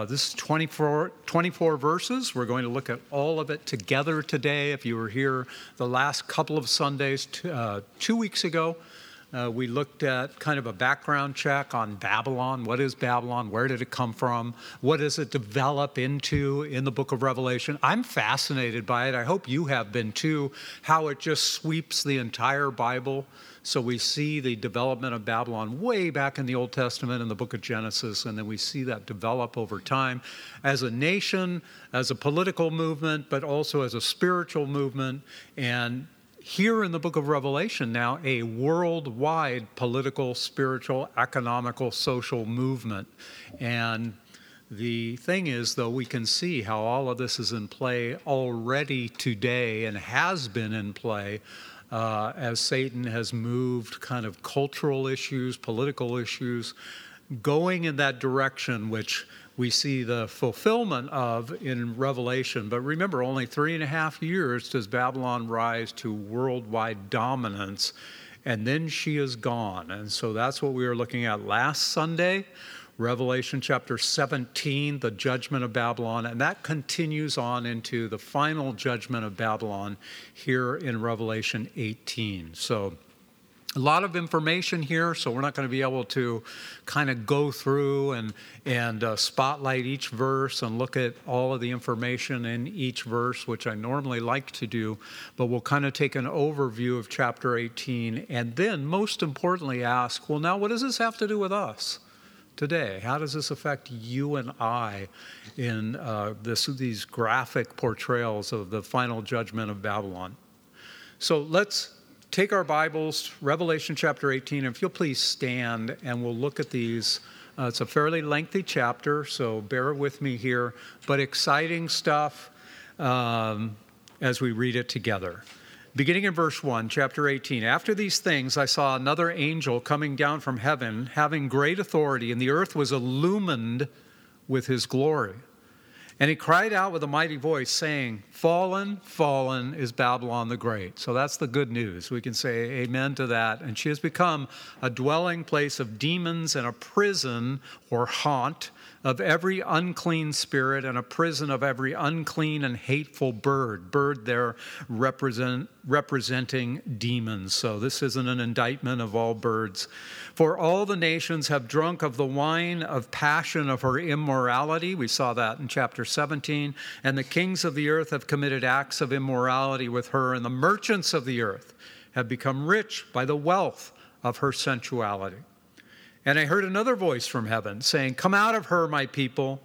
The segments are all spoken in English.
Uh, this is 24, 24 verses. We're going to look at all of it together today. If you were here the last couple of Sundays, t- uh, two weeks ago, uh, we looked at kind of a background check on Babylon. What is Babylon? Where did it come from? What does it develop into in the book of Revelation? I'm fascinated by it. I hope you have been too, how it just sweeps the entire Bible. So we see the development of Babylon way back in the Old Testament in the book of Genesis, and then we see that develop over time as a nation, as a political movement, but also as a spiritual movement. And here in the book of Revelation now, a worldwide political, spiritual, economical, social movement. And the thing is, though, we can see how all of this is in play already today and has been in play uh, as Satan has moved kind of cultural issues, political issues, going in that direction, which we see the fulfillment of in Revelation. But remember, only three and a half years does Babylon rise to worldwide dominance, and then she is gone. And so that's what we were looking at last Sunday. Revelation chapter 17, the judgment of Babylon, and that continues on into the final judgment of Babylon here in Revelation 18. So, a lot of information here, so we're not going to be able to kind of go through and, and uh, spotlight each verse and look at all of the information in each verse, which I normally like to do, but we'll kind of take an overview of chapter 18 and then, most importantly, ask well, now what does this have to do with us? Today? How does this affect you and I in uh, this, these graphic portrayals of the final judgment of Babylon? So let's take our Bibles, Revelation chapter 18, and if you'll please stand and we'll look at these. Uh, it's a fairly lengthy chapter, so bear with me here, but exciting stuff um, as we read it together. Beginning in verse 1, chapter 18. After these things, I saw another angel coming down from heaven, having great authority, and the earth was illumined with his glory. And he cried out with a mighty voice, saying, Fallen, fallen is Babylon the Great. So that's the good news. We can say amen to that. And she has become a dwelling place of demons and a prison or haunt of every unclean spirit and a prison of every unclean and hateful bird. Bird there represent, representing demons. So this isn't an indictment of all birds. For all the nations have drunk of the wine of passion of her immorality. We saw that in chapter 17. And the kings of the earth have committed acts of immorality with her, and the merchants of the earth have become rich by the wealth of her sensuality. And I heard another voice from heaven saying, Come out of her, my people,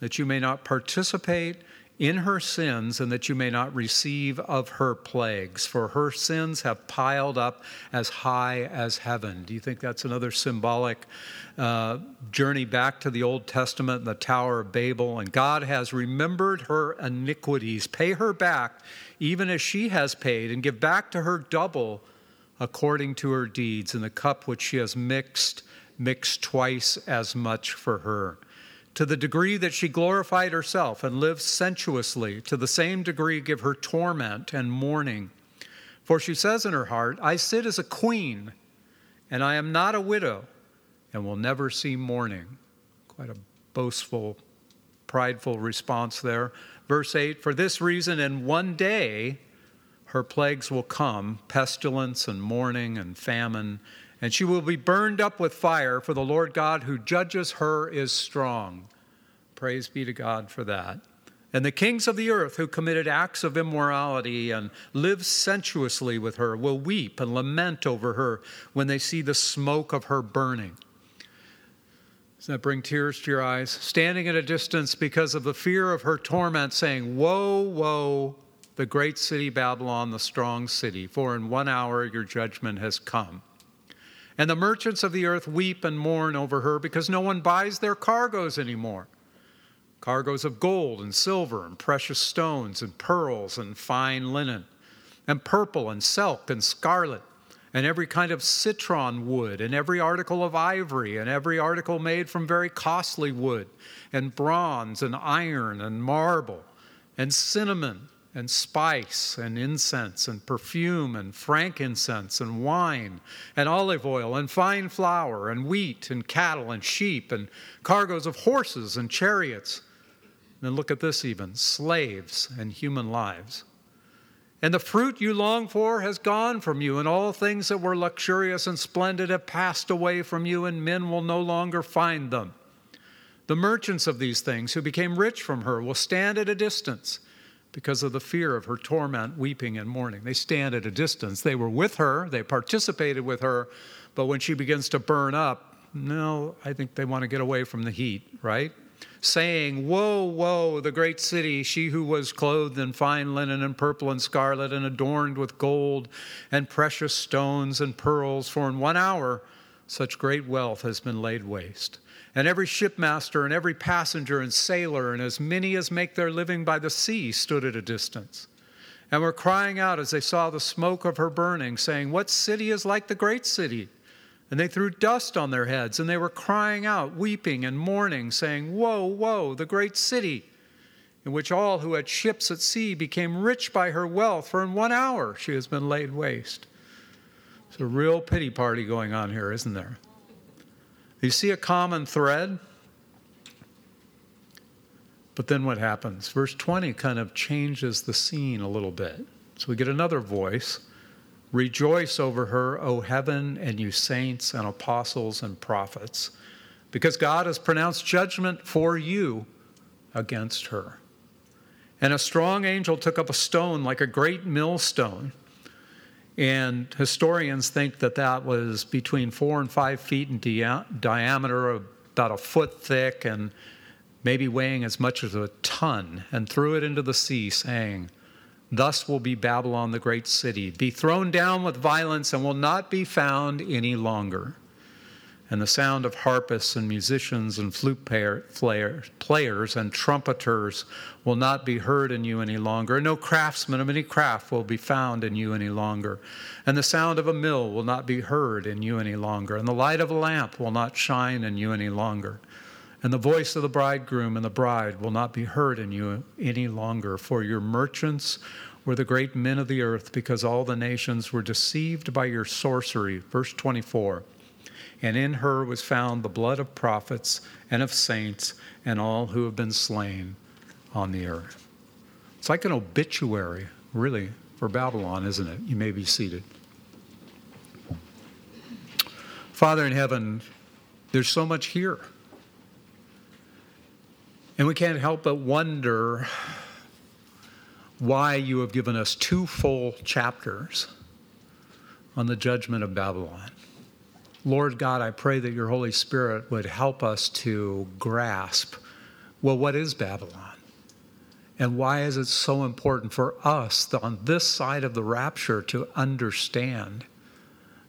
that you may not participate in her sins and that you may not receive of her plagues, for her sins have piled up as high as heaven. Do you think that's another symbolic uh, journey back to the Old Testament and the Tower of Babel? And God has remembered her iniquities. Pay her back, even as she has paid, and give back to her double according to her deeds, in the cup which she has mixed mix twice as much for her. To the degree that she glorified herself and lived sensuously, to the same degree give her torment and mourning. For she says in her heart, I sit as a queen, and I am not a widow, and will never see mourning. Quite a boastful, prideful response there. Verse 8 For this reason, in one day, her plagues will come pestilence and mourning and famine and she will be burned up with fire, for the Lord God who judges her is strong. Praise be to God for that. And the kings of the earth who committed acts of immorality and lived sensuously with her will weep and lament over her when they see the smoke of her burning. Does that bring tears to your eyes? Standing at a distance because of the fear of her torment, saying, Woe, woe, the great city Babylon, the strong city, for in one hour your judgment has come. And the merchants of the earth weep and mourn over her because no one buys their cargoes anymore. Cargoes of gold and silver and precious stones and pearls and fine linen, and purple and silk and scarlet, and every kind of citron wood, and every article of ivory, and every article made from very costly wood, and bronze and iron and marble, and cinnamon and spice and incense and perfume and frankincense and wine and olive oil and fine flour and wheat and cattle and sheep and cargoes of horses and chariots. And look at this even slaves and human lives. And the fruit you long for has gone from you, and all things that were luxurious and splendid have passed away from you, and men will no longer find them. The merchants of these things who became rich from her will stand at a distance because of the fear of her torment, weeping and mourning. They stand at a distance. They were with her, they participated with her, but when she begins to burn up, no, I think they want to get away from the heat, right? Saying, Woe, woe, the great city, she who was clothed in fine linen and purple and scarlet and adorned with gold and precious stones and pearls, for in one hour such great wealth has been laid waste. And every shipmaster and every passenger and sailor, and as many as make their living by the sea, stood at a distance, and were crying out as they saw the smoke of her burning, saying, What city is like the great city? And they threw dust on their heads, and they were crying out, weeping and mourning, saying, Woe, woe, the great city, in which all who had ships at sea became rich by her wealth, for in one hour she has been laid waste. It's a real pity party going on here, isn't there? You see a common thread? But then what happens? Verse 20 kind of changes the scene a little bit. So we get another voice Rejoice over her, O heaven, and you saints and apostles and prophets, because God has pronounced judgment for you against her. And a strong angel took up a stone like a great millstone and historians think that that was between four and five feet in dia- diameter, about a foot thick, and maybe weighing as much as a ton, and threw it into the sea, saying, Thus will be Babylon the great city, be thrown down with violence, and will not be found any longer and the sound of harpists and musicians and flute players and trumpeters will not be heard in you any longer. No craftsman of any craft will be found in you any longer. And the sound of a mill will not be heard in you any longer. And the light of a lamp will not shine in you any longer. And the voice of the bridegroom and the bride will not be heard in you any longer. For your merchants were the great men of the earth, because all the nations were deceived by your sorcery. Verse 24 and in her was found the blood of prophets and of saints and all who have been slain on the earth. It's like an obituary, really, for Babylon, isn't it? You may be seated. Father in heaven, there's so much here. And we can't help but wonder why you have given us two full chapters on the judgment of Babylon. Lord God, I pray that your Holy Spirit would help us to grasp well, what is Babylon? And why is it so important for us on this side of the rapture to understand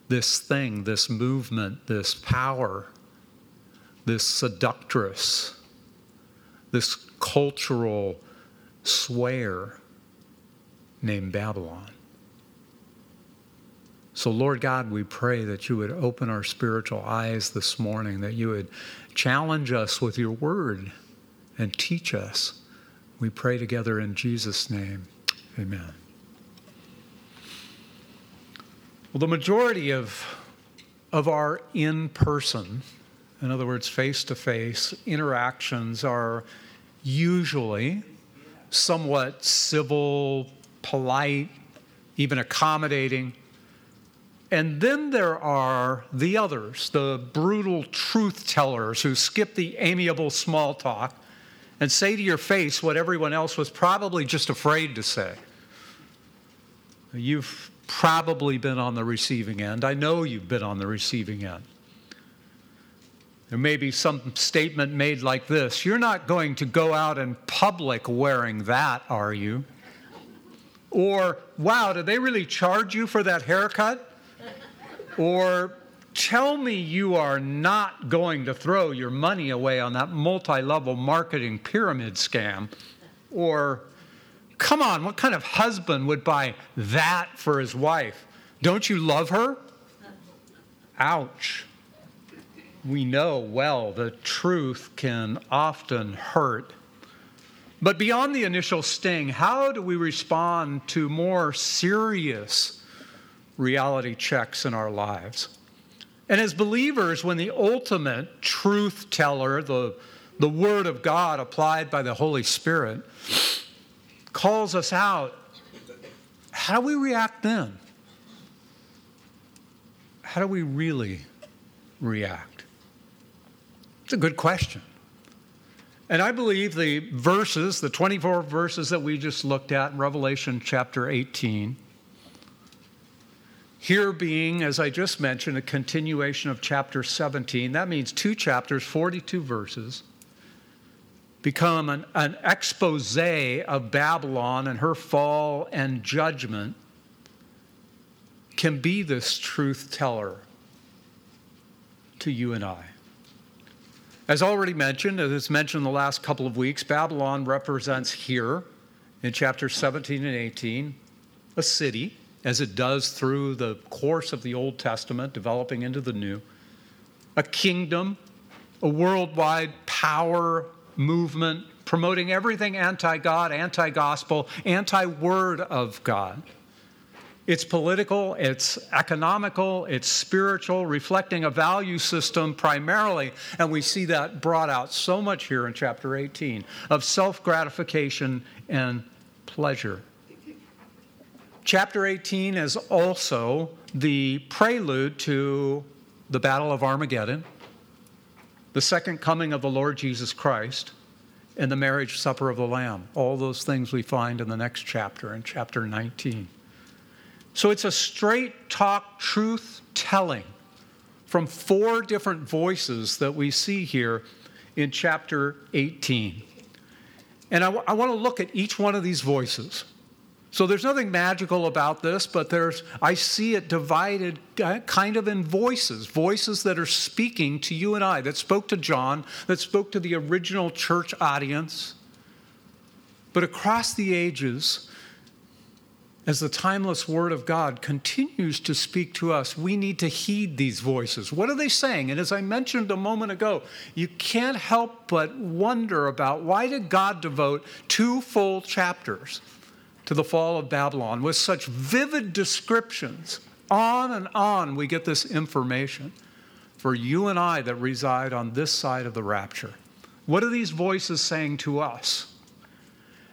this thing, this movement, this power, this seductress, this cultural swayer named Babylon? So, Lord God, we pray that you would open our spiritual eyes this morning, that you would challenge us with your word and teach us. We pray together in Jesus' name. Amen. Well, the majority of, of our in person, in other words, face to face interactions, are usually somewhat civil, polite, even accommodating. And then there are the others, the brutal truth tellers who skip the amiable small talk and say to your face what everyone else was probably just afraid to say. You've probably been on the receiving end. I know you've been on the receiving end. There may be some statement made like this You're not going to go out in public wearing that, are you? Or, wow, did they really charge you for that haircut? Or tell me you are not going to throw your money away on that multi level marketing pyramid scam. Or, come on, what kind of husband would buy that for his wife? Don't you love her? Ouch. We know well the truth can often hurt. But beyond the initial sting, how do we respond to more serious reality checks in our lives? And as believers, when the ultimate truth teller, the, the Word of God applied by the Holy Spirit, calls us out, how do we react then? How do we really react? It's a good question. And I believe the verses, the 24 verses that we just looked at in Revelation chapter 18, here being, as I just mentioned, a continuation of chapter 17, that means two chapters, 42 verses, become an, an expose of Babylon and her fall and judgment, can be this truth teller to you and I. As already mentioned, as it's mentioned in the last couple of weeks, Babylon represents here in chapter 17 and 18 a city as it does through the course of the Old Testament, developing into the New, a kingdom, a worldwide power movement promoting everything anti God, anti gospel, anti word of God. It's political, it's economical, it's spiritual, reflecting a value system primarily, and we see that brought out so much here in chapter 18 of self gratification and pleasure. Chapter 18 is also the prelude to the Battle of Armageddon, the second coming of the Lord Jesus Christ, and the marriage supper of the Lamb. All those things we find in the next chapter, in chapter 19. So it's a straight talk truth telling from four different voices that we see here in chapter 18. And I, w- I want to look at each one of these voices. So there's nothing magical about this, but there's I see it divided uh, kind of in voices, voices that are speaking to you and I, that spoke to John, that spoke to the original church audience. But across the ages, as the timeless Word of God continues to speak to us, we need to heed these voices. What are they saying? And as I mentioned a moment ago, you can't help but wonder about why did God devote two full chapters to the fall of Babylon with such vivid descriptions. On and on, we get this information for you and I that reside on this side of the rapture. What are these voices saying to us?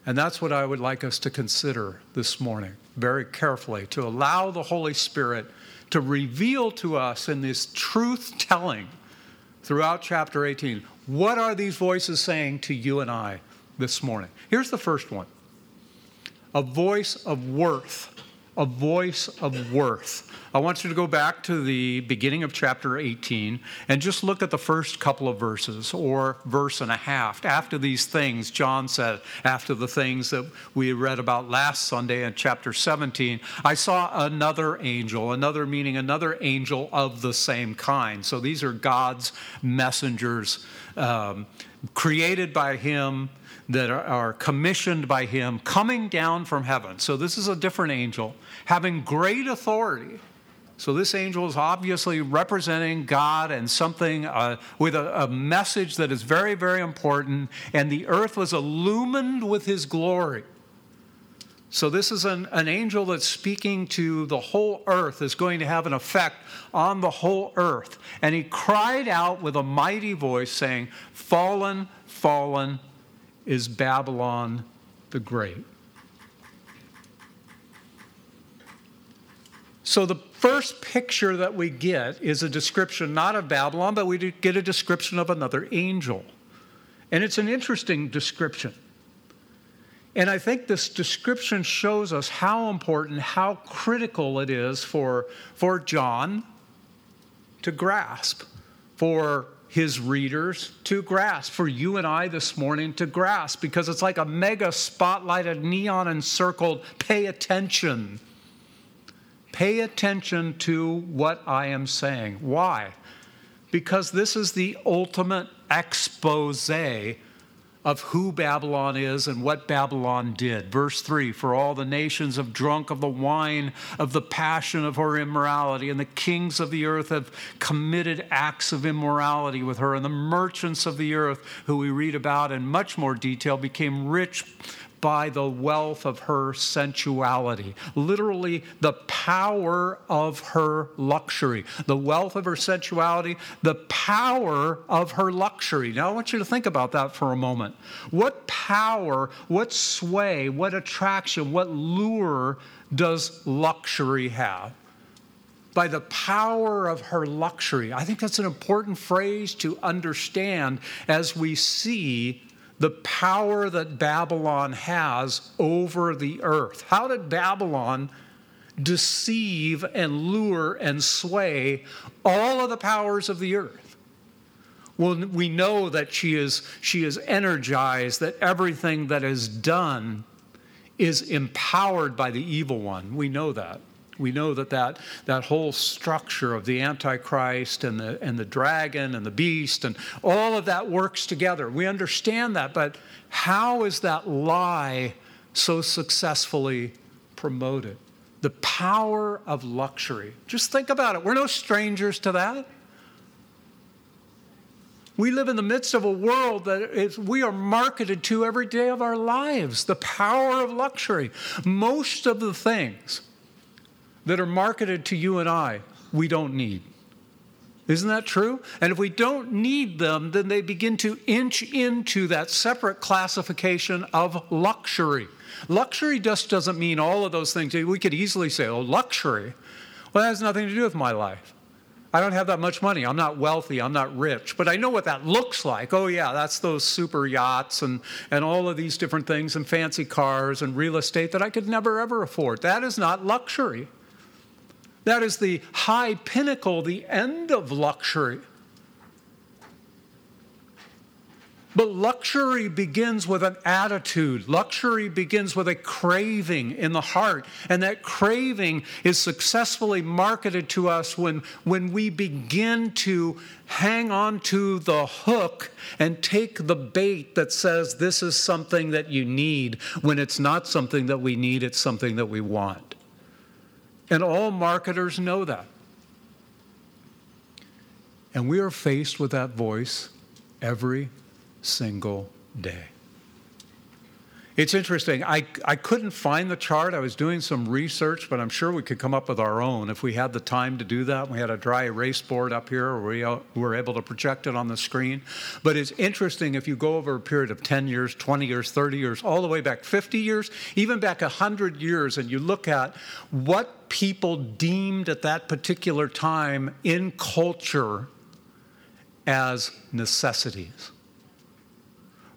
And that's what I would like us to consider this morning very carefully to allow the Holy Spirit to reveal to us in this truth telling throughout chapter 18 what are these voices saying to you and I this morning? Here's the first one a voice of worth. A voice of worth. I want you to go back to the beginning of chapter 18 and just look at the first couple of verses or verse and a half. After these things, John said, after the things that we read about last Sunday in chapter 17, I saw another angel, another meaning another angel of the same kind. So these are God's messengers um, created by Him that are, commissioned by him coming down from heaven. So this is a different angel having great authority. So this angel is obviously representing God and something uh, with a, a message that is very, very important. And the earth was illumined with his glory. So, this is an, an angel that's speaking to the whole earth, is going to have an effect on the whole earth. And he cried out with a mighty voice, saying, Fallen, fallen, is Babylon the Great. So, the first picture that we get is a description not of Babylon, but we get a description of another angel. And it's an interesting description. And I think this description shows us how important, how critical it is for, for John to grasp, for his readers to grasp, for you and I this morning to grasp, because it's like a mega spotlighted, neon encircled, pay attention. Pay attention to what I am saying. Why? Because this is the ultimate expose of who Babylon is and what Babylon did. Verse 3 For all the nations have drunk of the wine of the passion of her immorality, and the kings of the earth have committed acts of immorality with her, and the merchants of the earth, who we read about in much more detail, became rich by the wealth of her sensuality. Literally, the power of her luxury. The wealth of her sensuality, the power of her luxury. Now, I want you to think about that for a moment. What power, what sway, what attraction, what lure does luxury have? by the power of her luxury. I think that's an important phrase to understand as we see the power that Babylon has over the earth. How did Babylon deceive and lure and sway all of the powers of the earth? Well, we know that she is, she is energized, that everything that is done is empowered by the evil one. We know that. We know that that, that whole structure of the Antichrist and the, and the dragon and the beast and all of that works together. We understand that, but how is that lie so successfully promoted? The power of luxury. Just think about it. We're no strangers to that. We live in the midst of a world that is, we are marketed to every day of our lives. The power of luxury. Most of the things that are marketed to you and I, we don't need. Isn't that true? And if we don't need them, then they begin to inch into that separate classification of luxury. Luxury just doesn't mean all of those things. We could easily say, oh, luxury. Well, that has nothing to do with my life. I don't have that much money. I'm not wealthy. I'm not rich. But I know what that looks like. Oh, yeah, that's those super yachts and, and all of these different things and fancy cars and real estate that I could never, ever afford. That is not luxury. That is the high pinnacle, the end of luxury. But luxury begins with an attitude. Luxury begins with a craving in the heart. And that craving is successfully marketed to us when, when we begin to hang on to the hook and take the bait that says this is something that you need when it's not something that we need, it's something that we want. And all marketers know that. And we are faced with that voice every single day. It's interesting. I, I couldn't find the chart. I was doing some research, but I'm sure we could come up with our own if we had the time to do that. We had a dry erase board up here where we were able to project it on the screen. But it's interesting if you go over a period of 10 years, 20 years, 30 years, all the way back 50 years, even back 100 years, and you look at what people deemed at that particular time in culture as necessities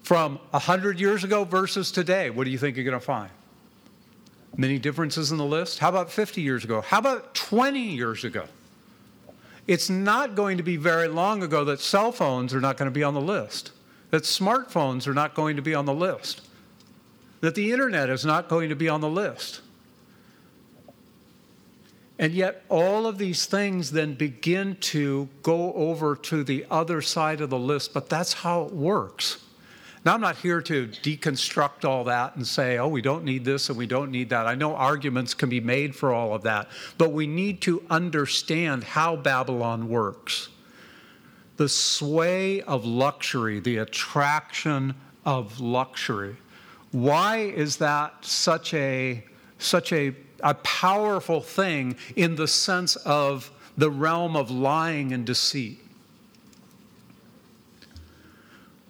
from 100 years ago versus today, what do you think you're going to find? Many differences in the list? How about 50 years ago? How about 20 years ago? It's not going to be very long ago that cell phones are not going to be on the list, that smartphones are not going to be on the list, that the internet is not going to be on the list. And yet, all of these things then begin to go over to the other side of the list, but that's how it works. Now, I'm not here to deconstruct all that and say, oh, we don't need this and we don't need that. I know arguments can be made for all of that, but we need to understand how Babylon works. The sway of luxury, the attraction of luxury. Why is that such a such a, a powerful thing in the sense of the realm of lying and deceit?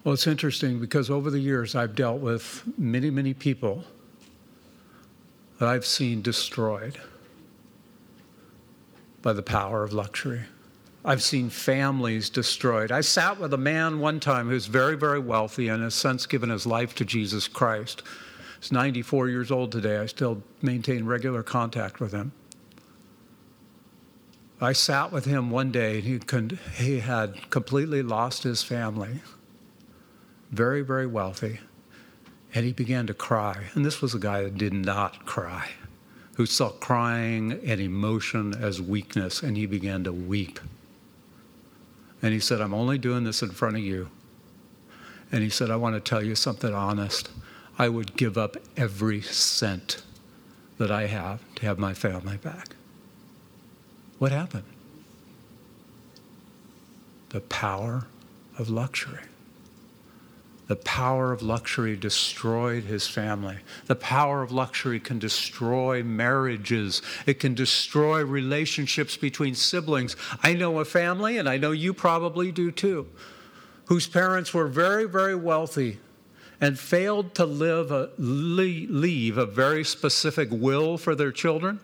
Well, it's interesting because over the years I've dealt with many, many people that I've seen destroyed by the power of luxury. I've seen families destroyed. I sat with a man one time who's very, very wealthy and has since given his life to Jesus Christ. He's 94 years old today. I still maintain regular contact with him. I sat with him one day and he, he had completely lost his family very, very wealthy, and he began to cry. And this was a guy that did not cry, who saw crying and emotion as weakness, and he began to weep. And he said, I'm only doing this in front of you. And he said, I want to tell you something honest. I would give up every cent that I have to have my family back. What happened? The power of luxury. The power of luxury destroyed his family. The power of luxury can destroy marriages. It can destroy relationships between siblings. I know a family, and I know you probably do too, whose parents were very, very wealthy and failed to live a, leave a very specific will for their children.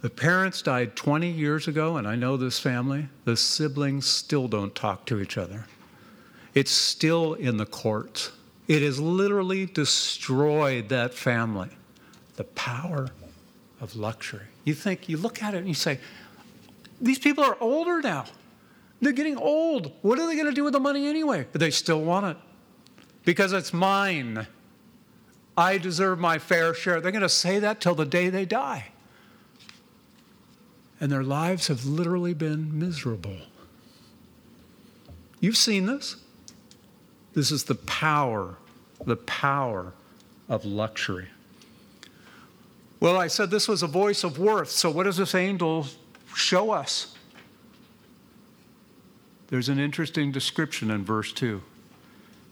The parents died 20 years ago, and I know this family. The siblings still don't talk to each other. It's still in the courts. It has literally destroyed that family. The power of luxury. You think, you look at it and you say, these people are older now. They're getting old. What are they going to do with the money anyway? But they still want it because it's mine. I deserve my fair share. They're going to say that till the day they die. And their lives have literally been miserable. You've seen this. This is the power, the power of luxury. Well, I said this was a voice of worth. So, what does this angel show us? There's an interesting description in verse 2.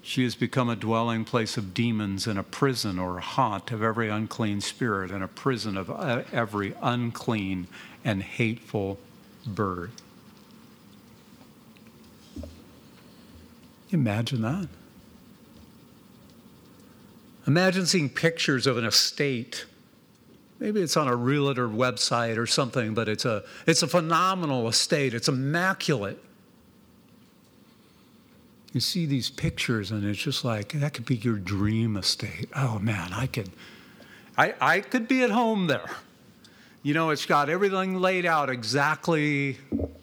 She has become a dwelling place of demons and a prison or a haunt of every unclean spirit and a prison of uh, every unclean and hateful bird. Imagine that. Imagine seeing pictures of an estate. Maybe it's on a realtor website or something, but it's a, it's a phenomenal estate. It's immaculate. You see these pictures, and it's just like, that could be your dream estate. Oh man, I could, I, I could be at home there. You know, it's got everything laid out exactly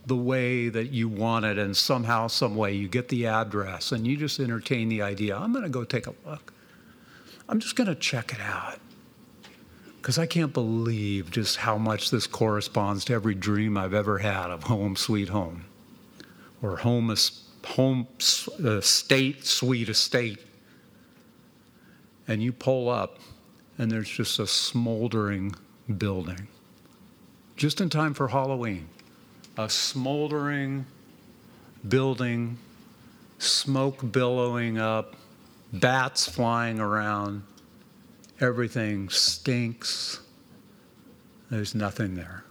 the way that you want it, and somehow, some way, you get the address, and you just entertain the idea. I'm going to go take a look. I'm just going to check it out because I can't believe just how much this corresponds to every dream I've ever had of home sweet home, or home home uh, state sweet estate. And you pull up, and there's just a smoldering building just in time for Halloween. A smoldering building, smoke billowing up, bats flying around, everything stinks. There's nothing there.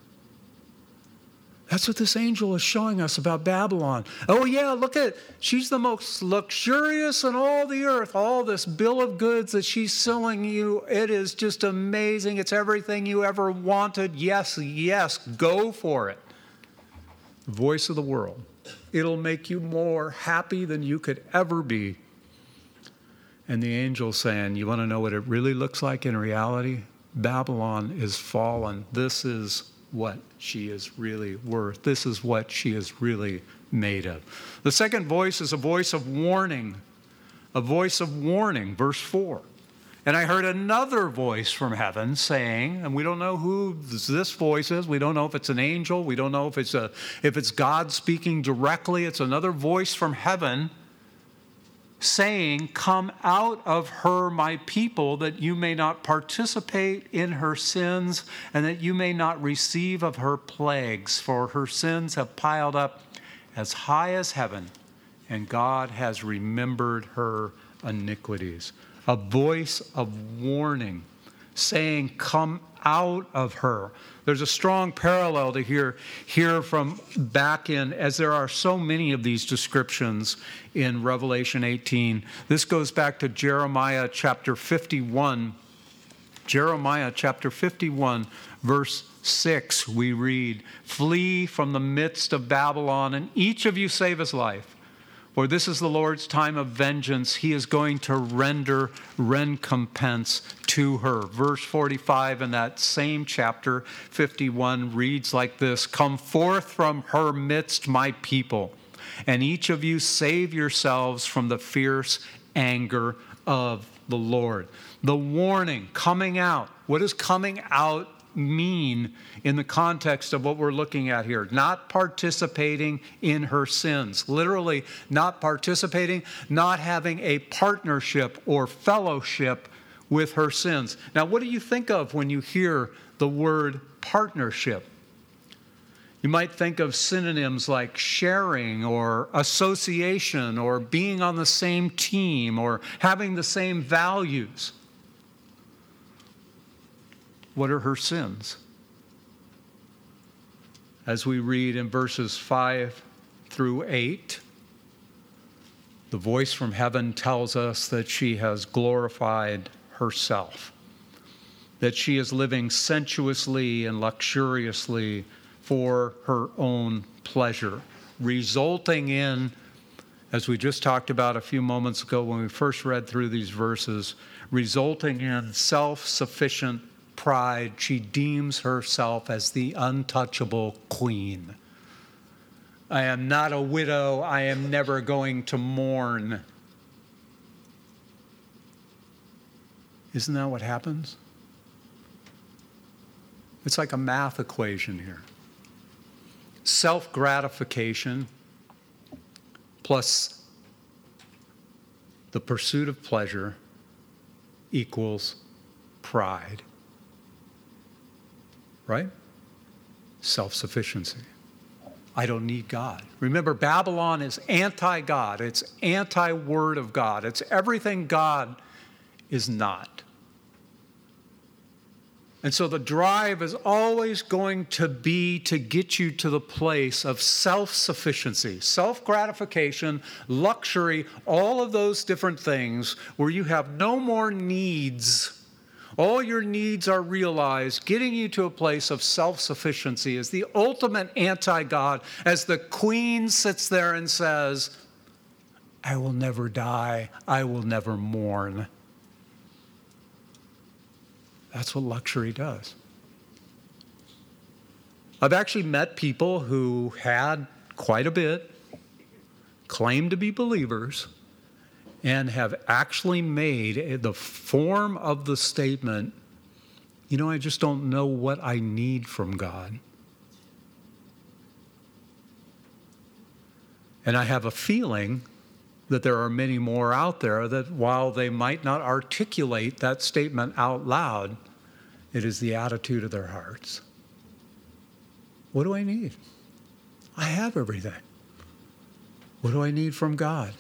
That's what this angel is showing us about Babylon. Oh, yeah, look at she's the most luxurious in all the earth. All this bill of goods that she's selling you, it is just amazing. It's everything you ever wanted. Yes, yes, go for it. Voice of the world. It'll make you more happy than you could ever be. And the angel saying, You want to know what it really looks like in reality? Babylon is fallen. This is what she is really worth. This is what she is really made of. The second voice is a voice of warning, a voice of warning, verse 4. And I heard another voice from heaven saying, and we don't know who this voice is. We don't know if it's an angel. We don't know if it's, a, if it's God speaking directly. It's another voice from heaven saying, Come out of her, my people, that you may not participate in her sins, and that you may not receive of her plagues, for her sins have piled up as high as heaven, and God has remembered her iniquities. A voice of warning saying, Come out of her. There's a strong parallel to hear, hear from back in, as there are so many of these descriptions in Revelation 18. This goes back to Jeremiah chapter 51. Jeremiah chapter 51, verse 6, we read, Flee from the midst of Babylon, and each of you save his life. For this is the Lord's time of vengeance. He is going to render recompense to her. Verse 45 in that same chapter 51 reads like this Come forth from her midst, my people, and each of you save yourselves from the fierce anger of the Lord. The warning coming out. What does coming out mean in the context of what we're looking at here? Not participating in her sins. Literally, not participating, not having a partnership or fellowship with her sins. Now, what do you think of when you hear the word partnership? You might think of synonyms like sharing or association or being on the same team or having the same values. What are her sins? As we read in verses 5 through 8, the voice from heaven tells us that she has glorified herself, that she is living sensuously and luxuriously for her own pleasure, resulting in, as we just talked about a few moments ago when we first read through these verses, resulting in self sufficient pride. She deems herself as the untouchable queen. I am not a widow. I am never going to mourn. Isn't that what happens? It's like a math equation here self gratification plus the pursuit of pleasure equals pride. Right? Self sufficiency. I don't need God. Remember, Babylon is anti God, it's anti Word of God, it's everything God is not. And so the drive is always going to be to get you to the place of self sufficiency, self gratification, luxury, all of those different things where you have no more needs. All your needs are realized. Getting you to a place of self sufficiency is the ultimate anti God as the queen sits there and says, I will never die, I will never mourn. That's what luxury does. I've actually met people who had quite a bit, claimed to be believers, and have actually made the form of the statement, you know, I just don't know what I need from God. And I have a feeling that there are many more out there that while they might not articulate that statement out loud, it is the attitude of their hearts. What do I need? I have everything. What do I need from God?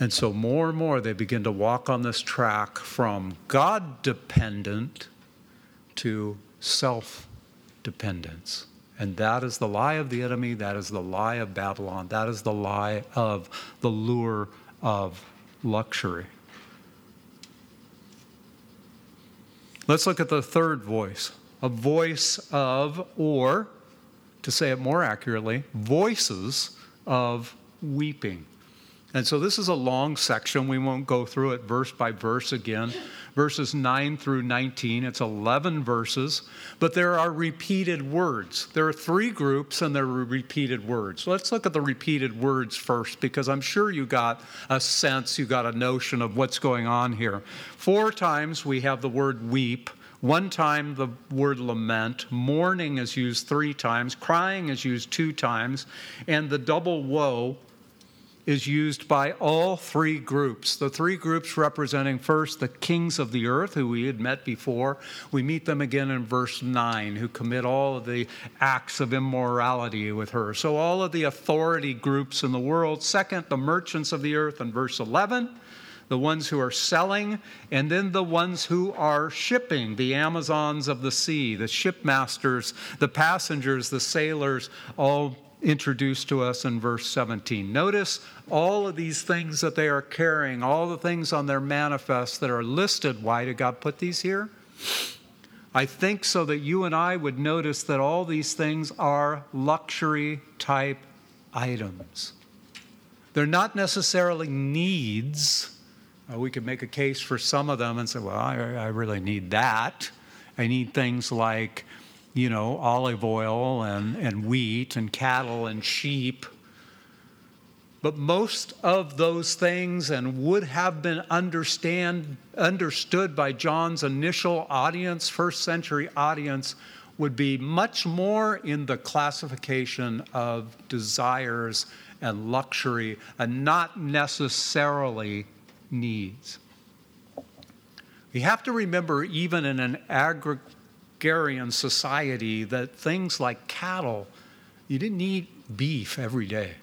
And so more and more they begin to walk on this track from God dependent to self dependence. And that is the lie of the enemy. That is the lie of Babylon. That is the lie of the lure of luxury. Let's look at the third voice a voice of, or to say it more accurately, voices of weeping. And so this is a long section. We won't go through it verse by verse again. Verses 9 through 19, it's 11 verses, but there are repeated words. There are three groups and there are repeated words. Let's look at the repeated words first because I'm sure you got a sense, you got a notion of what's going on here. Four times we have the word weep. One time the word lament, mourning is used three times, crying is used two times, and the double woe is used by all three groups. The three groups representing first the kings of the earth, who we had met before. We meet them again in verse 9, who commit all of the acts of immorality with her. So, all of the authority groups in the world. Second, the merchants of the earth in verse 11 the ones who are selling, and then the ones who are shipping, the Amazons of the sea, the shipmasters, the passengers, the sailors, all introduced to us in verse 17. Notice all of these things that they are carrying, all the things on their manifest that are listed. Why did God put these here? I think so that you and I would notice that all these things are luxury type items. They're not necessarily needs. Uh, we could make a case for some of them and say, well, I, I really need that. I need things like you know, olive oil and, and wheat and cattle and sheep. But most of those things and would have been understand, understood by John's initial audience, first century audience, would be much more in the classification of desires and luxury and not necessarily needs. We have to remember, even in an agrarian society, that things like cattle, you didn't eat beef every day.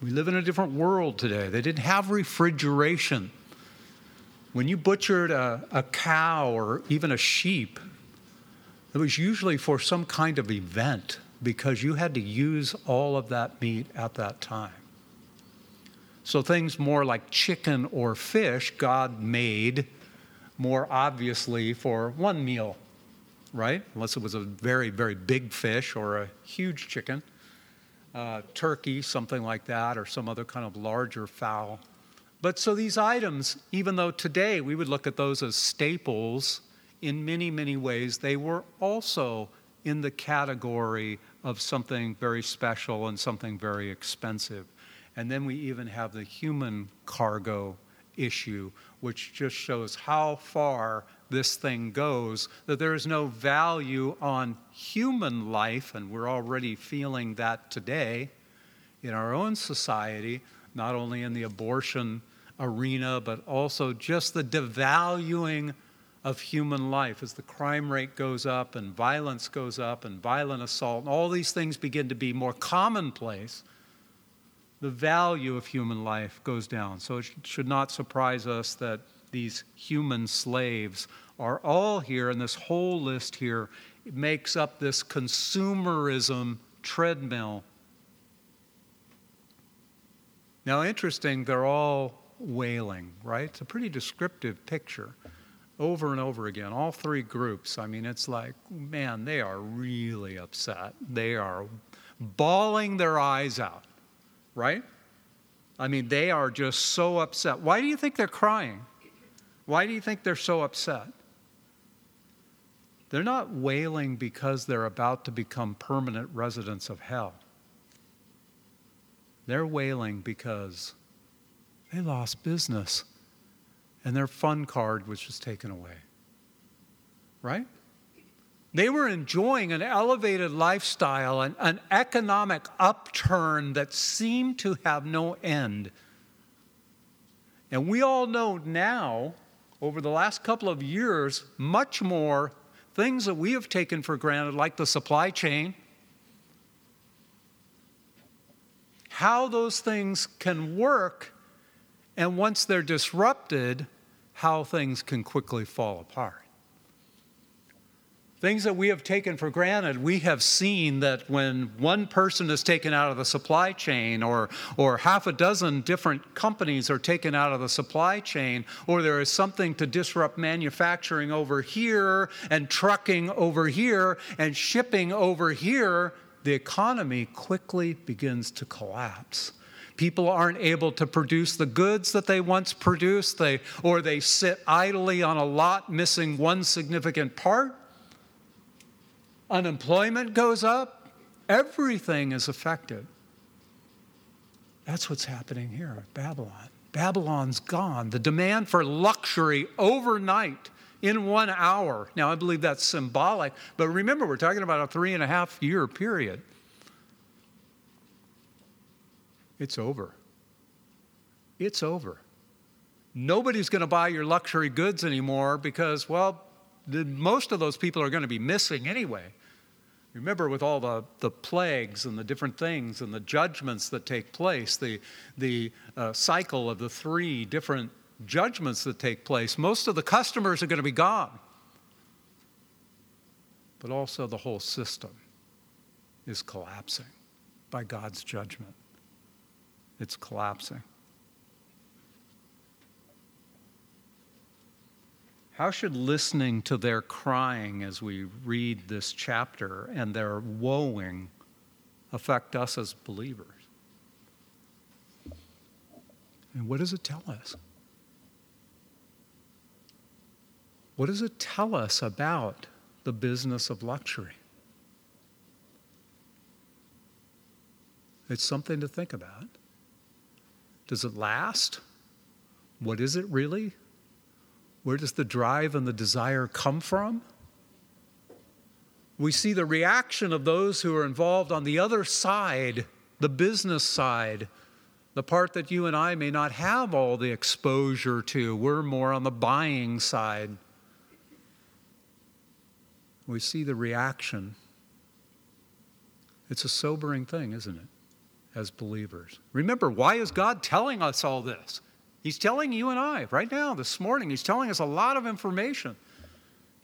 We live in a different world today. They didn't have refrigeration. When you butchered a, a cow or even a sheep, it was usually for some kind of event because you had to use all of that meat at that time. So things more like chicken or fish, God made more obviously for one meal, right? Unless it was a very, very big fish or a huge chicken uh, turkey, something like that, or some other kind of larger fowl. But so these items, even though today we would look at those as staples in many, many ways, they were also in the category of something very special and something very expensive. And then we even have the human cargo issue, which just shows how far this thing goes, that there is no value on human life, and we're already feeling that today in our own society, not only in the abortion arena, but also just the devaluing of human life as the crime rate goes up and violence goes up and violent assault, and all these things begin to be more commonplace. The value of human life goes down. So it should not surprise us that these human slaves are all here, and this whole list here makes up this consumerism treadmill. Now, interesting, they're all wailing, right? It's a pretty descriptive picture over and over again. All three groups. I mean, it's like, man, they are really upset. They are bawling their eyes out, right? I mean, they are just so upset. Why do you think they're crying? Why do you think they're so upset? They're not wailing because they're about to become permanent residents of hell. They're wailing because they lost business and their fun card was just taken away. Right? They were enjoying an elevated lifestyle, an, an economic upturn that seemed to have no end. And we all know now over the last couple of years much more things that we have taken for granted, like the supply chain, how those things can work, and once they're disrupted, how things can quickly fall apart. Things that we have taken for granted, we have seen that when one person is taken out of the supply chain, or, or half a dozen different companies are taken out of the supply chain, or there is something to disrupt manufacturing over here, and trucking over here, and shipping over here, the economy quickly begins to collapse. People aren't able to produce the goods that they once produced. They, or they sit idly on a lot missing one significant part unemployment goes up, everything is affected. That's what's happening here at Babylon. Babylon's gone. The demand for luxury overnight in one hour. Now, I believe that's symbolic, but remember, we're talking about a three and a half year period. It's over. It's over. Nobody's going to buy your luxury goods anymore because, well, most of those people are going to be missing anyway. Remember, with all the, the plagues and the different things and the judgments that take place, the, the uh, cycle of the three different judgments that take place, most of the customers are going to be gone. But also, the whole system is collapsing by God's judgment. It's collapsing. How should listening to their crying as we read this chapter and their woeing affect us as believers? And what does it tell us? What does it tell us about the business of luxury? It's something to think about. Does it last? What is it really? Where does the drive and the desire come from? We see the reaction of those who are involved on the other side, the business side, the part that you and I may not have all the exposure to. We're more on the buying side. We see the reaction. It's a sobering thing, isn't it, as believers? Remember, why is God telling us all this? He's telling you and I right now, this morning, He's telling us a lot of information.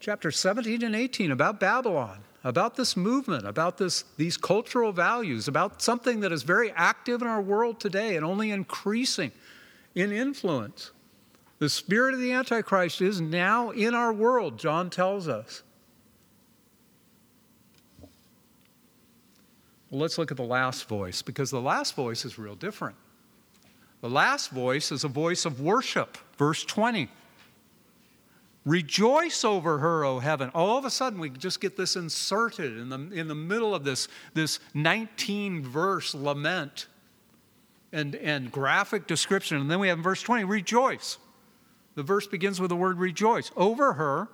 Chapter 17 and 18 about Babylon, about this movement, about this, these cultural values, about something that is very active in our world today and only increasing in influence. The spirit of the Antichrist is now in our world, John tells us. Well, let's look at the last voice because the last voice is real different. The last voice is a voice of worship. Verse 20. Rejoice over her, O heaven. All of a sudden, we just get this inserted in the, in the middle of this, this 19 verse lament and, and graphic description. And then we have verse 20, rejoice. The verse begins with the word rejoice. Over her,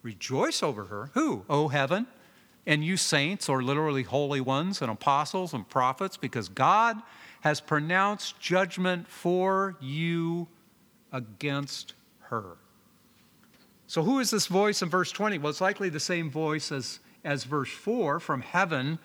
rejoice over her. Who? O heaven. And you saints, or literally holy ones, and apostles and prophets, because God has pronounced judgment for you against her. So, who is this voice in verse 20? Well, it's likely the same voice as, as verse 4 from heaven,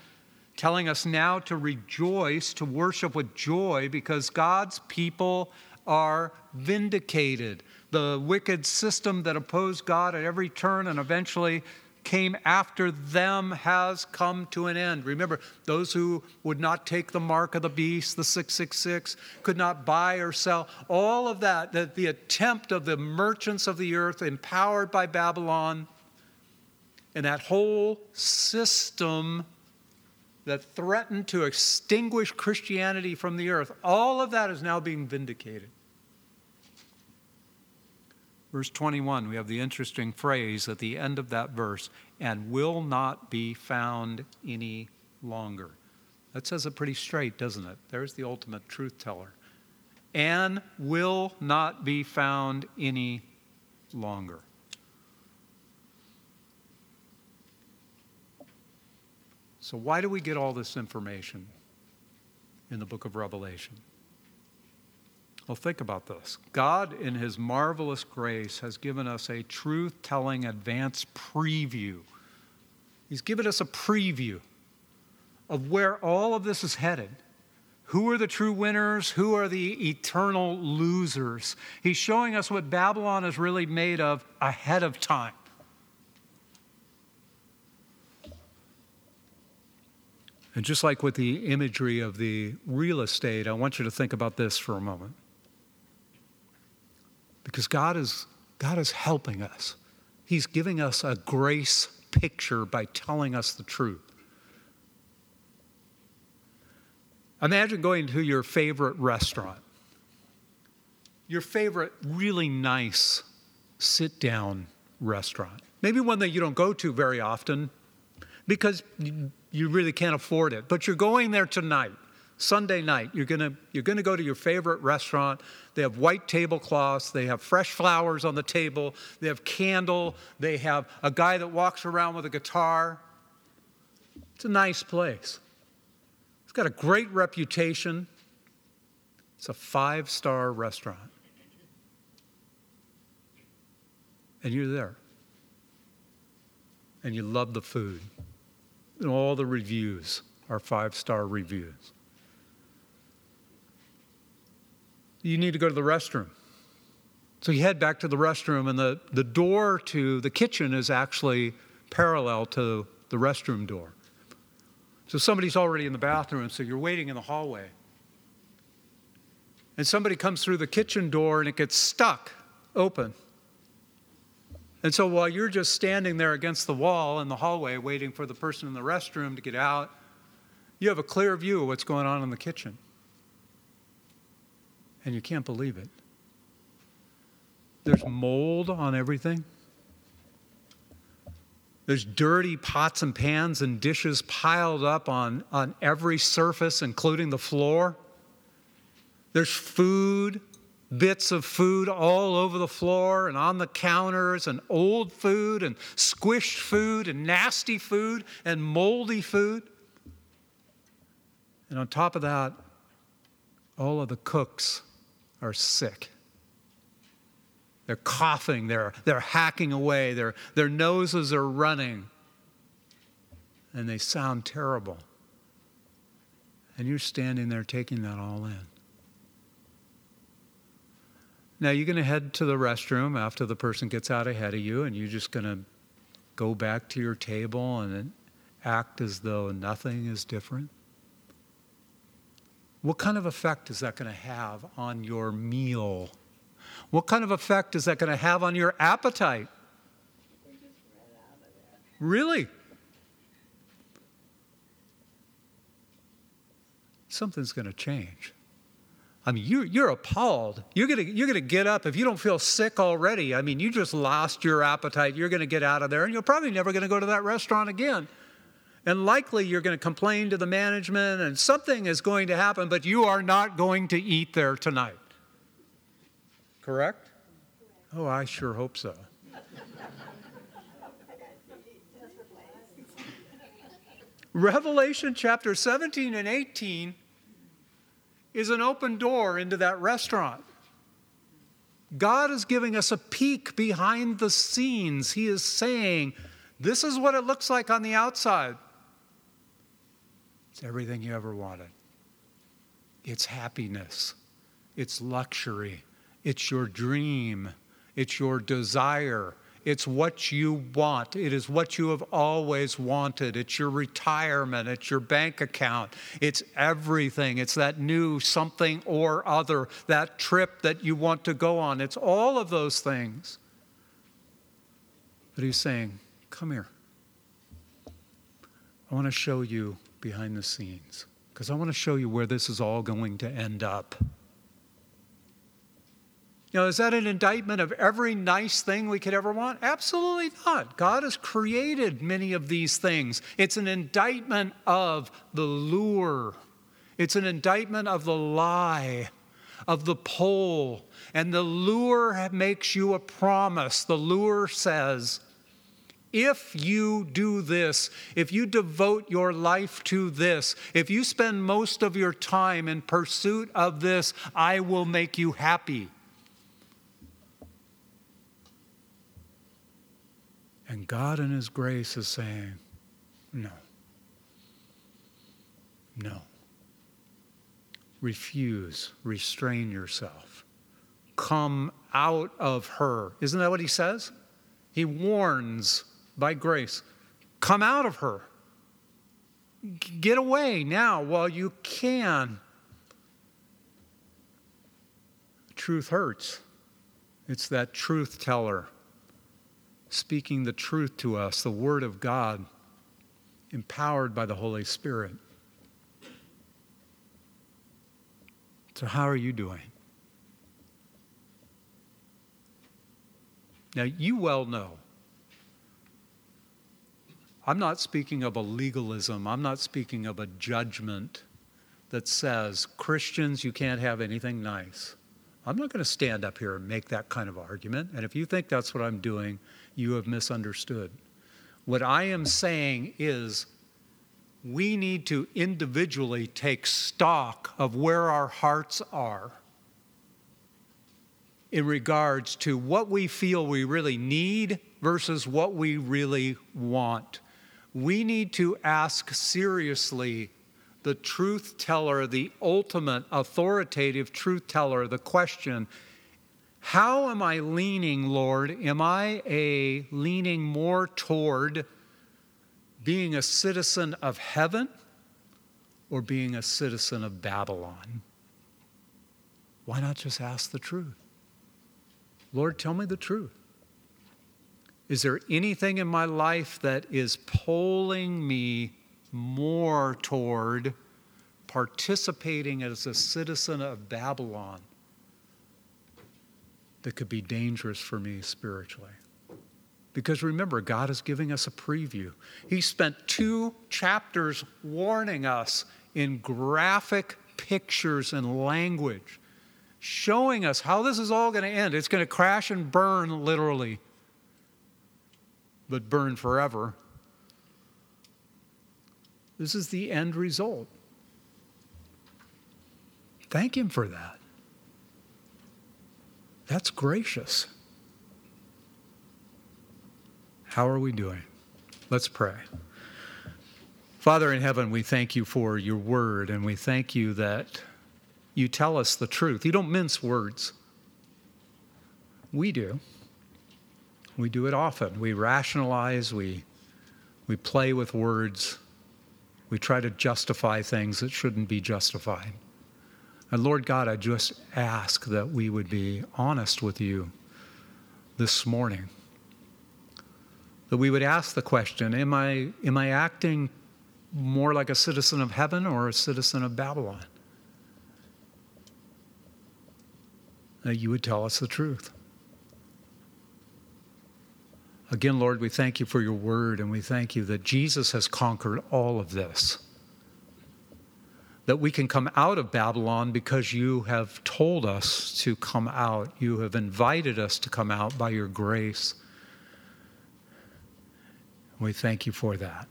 telling us now to rejoice, to worship with joy, because God's people are vindicated. The wicked system that opposed God at every turn and eventually came after them has come to an end. Remember, those who would not take the mark of the beast, the 666, could not buy or sell, all of that, the, the attempt of the merchants of the earth, empowered by Babylon, and that whole system that threatened to extinguish Christianity from the earth, all of that is now being vindicated. Verse 21, we have the interesting phrase at the end of that verse, and will not be found any longer. That says it pretty straight, doesn't it? There's the ultimate truth teller. And will not be found any longer. So, why do we get all this information in the book of Revelation? Well, think about this. God, in His marvelous grace, has given us a truth telling advance preview. He's given us a preview of where all of this is headed. Who are the true winners? Who are the eternal losers? He's showing us what Babylon is really made of ahead of time. And just like with the imagery of the real estate, I want you to think about this for a moment because God is, God is helping us. He's giving us a grace picture by telling us the truth. Imagine going to your favorite restaurant, your favorite really nice sit down restaurant. Maybe one that you don't go to very often because you really can't afford it, but you're going there tonight. Sunday night, you're gonna, you're gonna go to your favorite restaurant. They have white tablecloths, they have fresh flowers on the table, they have candle, they have a guy that walks around with a guitar. It's a nice place. It's got a great reputation. It's a five star restaurant. And you're there. And you love the food. And all the reviews are five star reviews. You need to go to the restroom. So you head back to the restroom, and the, the door to the kitchen is actually parallel to the restroom door. So somebody's already in the bathroom, so you're waiting in the hallway. And somebody comes through the kitchen door and it gets stuck open. And so while you're just standing there against the wall in the hallway waiting for the person in the restroom to get out, you have a clear view of what's going on in the kitchen and you can't believe it. There's mold on everything. There's dirty pots and pans and dishes piled up on, on every surface, including the floor. There's food, bits of food all over the floor and on the counters, and old food, and squished food, and nasty food, and moldy food. And on top of that, all of the cooks are sick. They're coughing, they're, they're hacking away, their, their noses are running, and they sound terrible. And you're standing there taking that all in. Now you're going to head to the restroom after the person gets out ahead of you, and you're just going to go back to your table and act as though nothing is different. What kind of effect is that going to have on your meal? What kind of effect is that going to have on your appetite? Really? Something's going to change. I mean, you're, you're appalled. You're going you're going to get up if you don't feel sick already. I mean, you just lost your appetite. You're going to get out of there, and you're probably never going to go to that restaurant again. And likely you're going to complain to the management, and something is going to happen, but you are not going to eat there tonight. Correct? Oh, I sure hope so. Revelation chapter 17 and 18 is an open door into that restaurant. God is giving us a peek behind the scenes. He is saying, This is what it looks like on the outside. It's everything you ever wanted. It's happiness, it's luxury, it's your dream, it's your desire, it's what you want. It is what you have always wanted. It's your retirement. It's your bank account. It's everything. It's that new something or other, that trip that you want to go on. It's all of those things. But he's saying, Come here. I want to show you behind the scenes because I want to show you where this is all going to end up. You know, is that an indictment of every nice thing we could ever want? Absolutely not. God has created many of these things. It's an indictment of the lure, it's an indictment of the lie, of the pull. And the lure makes you a promise. The lure says, if you do this, if you devote your life to this, if you spend most of your time in pursuit of this, I will make you happy. And God, in His grace, is saying, No. No. Refuse, restrain yourself. Come out of her. Isn't that what He says? He warns by grace. Come out of her. Get away now while you can. Truth hurts. It's that truth teller speaking the truth to us, the Word of God, empowered by the Holy Spirit. So, how are you doing? Now, you well know. I'm not speaking of a legalism, I'm not speaking of a judgment that says, Christians, you can't have anything nice. I'm not going to stand up here and make that kind of argument. And if you think that's what I'm doing, you have misunderstood. What I am saying is we need to individually take stock of where our hearts are in regards to what we feel we really need versus what we really want. We need to ask seriously the truth teller, the ultimate authoritative truth teller, the question how am I leaning, Lord? Am I a leaning more toward being a citizen of heaven or being a citizen of Babylon? Why not just ask the truth? Lord, tell me the truth. Is there anything in my life that is pulling me more toward participating as a citizen of Babylon that could be dangerous for me spiritually. Because remember, God is giving us a preview. He spent two chapters warning us in graphic pictures and language showing us how this is all going to end. It's going to crash and burn literally, but burn forever. This is the end result. Thank Him for that. That's gracious. How are we doing? Let's pray. Father in heaven, we thank you for your word, and we thank you that you tell us the truth. You don't mince words. We do. We do it often. We rationalize, we, we play with words, we try to justify things that shouldn't be justified. And Lord God, I just ask that we would be honest with you this morning. That we would ask the question Am I, am I acting more like a citizen of heaven or a citizen of Babylon? That you would tell us the truth. Again, Lord, we thank you for your word and we thank you that Jesus has conquered all of this that we can come out of Babylon because you have told us to come out. You have invited us to come out by your grace. We thank you for that.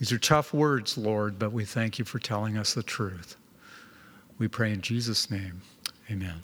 These are tough words, Lord, but we thank you for telling us the truth. We pray in Jesus' name. Amen.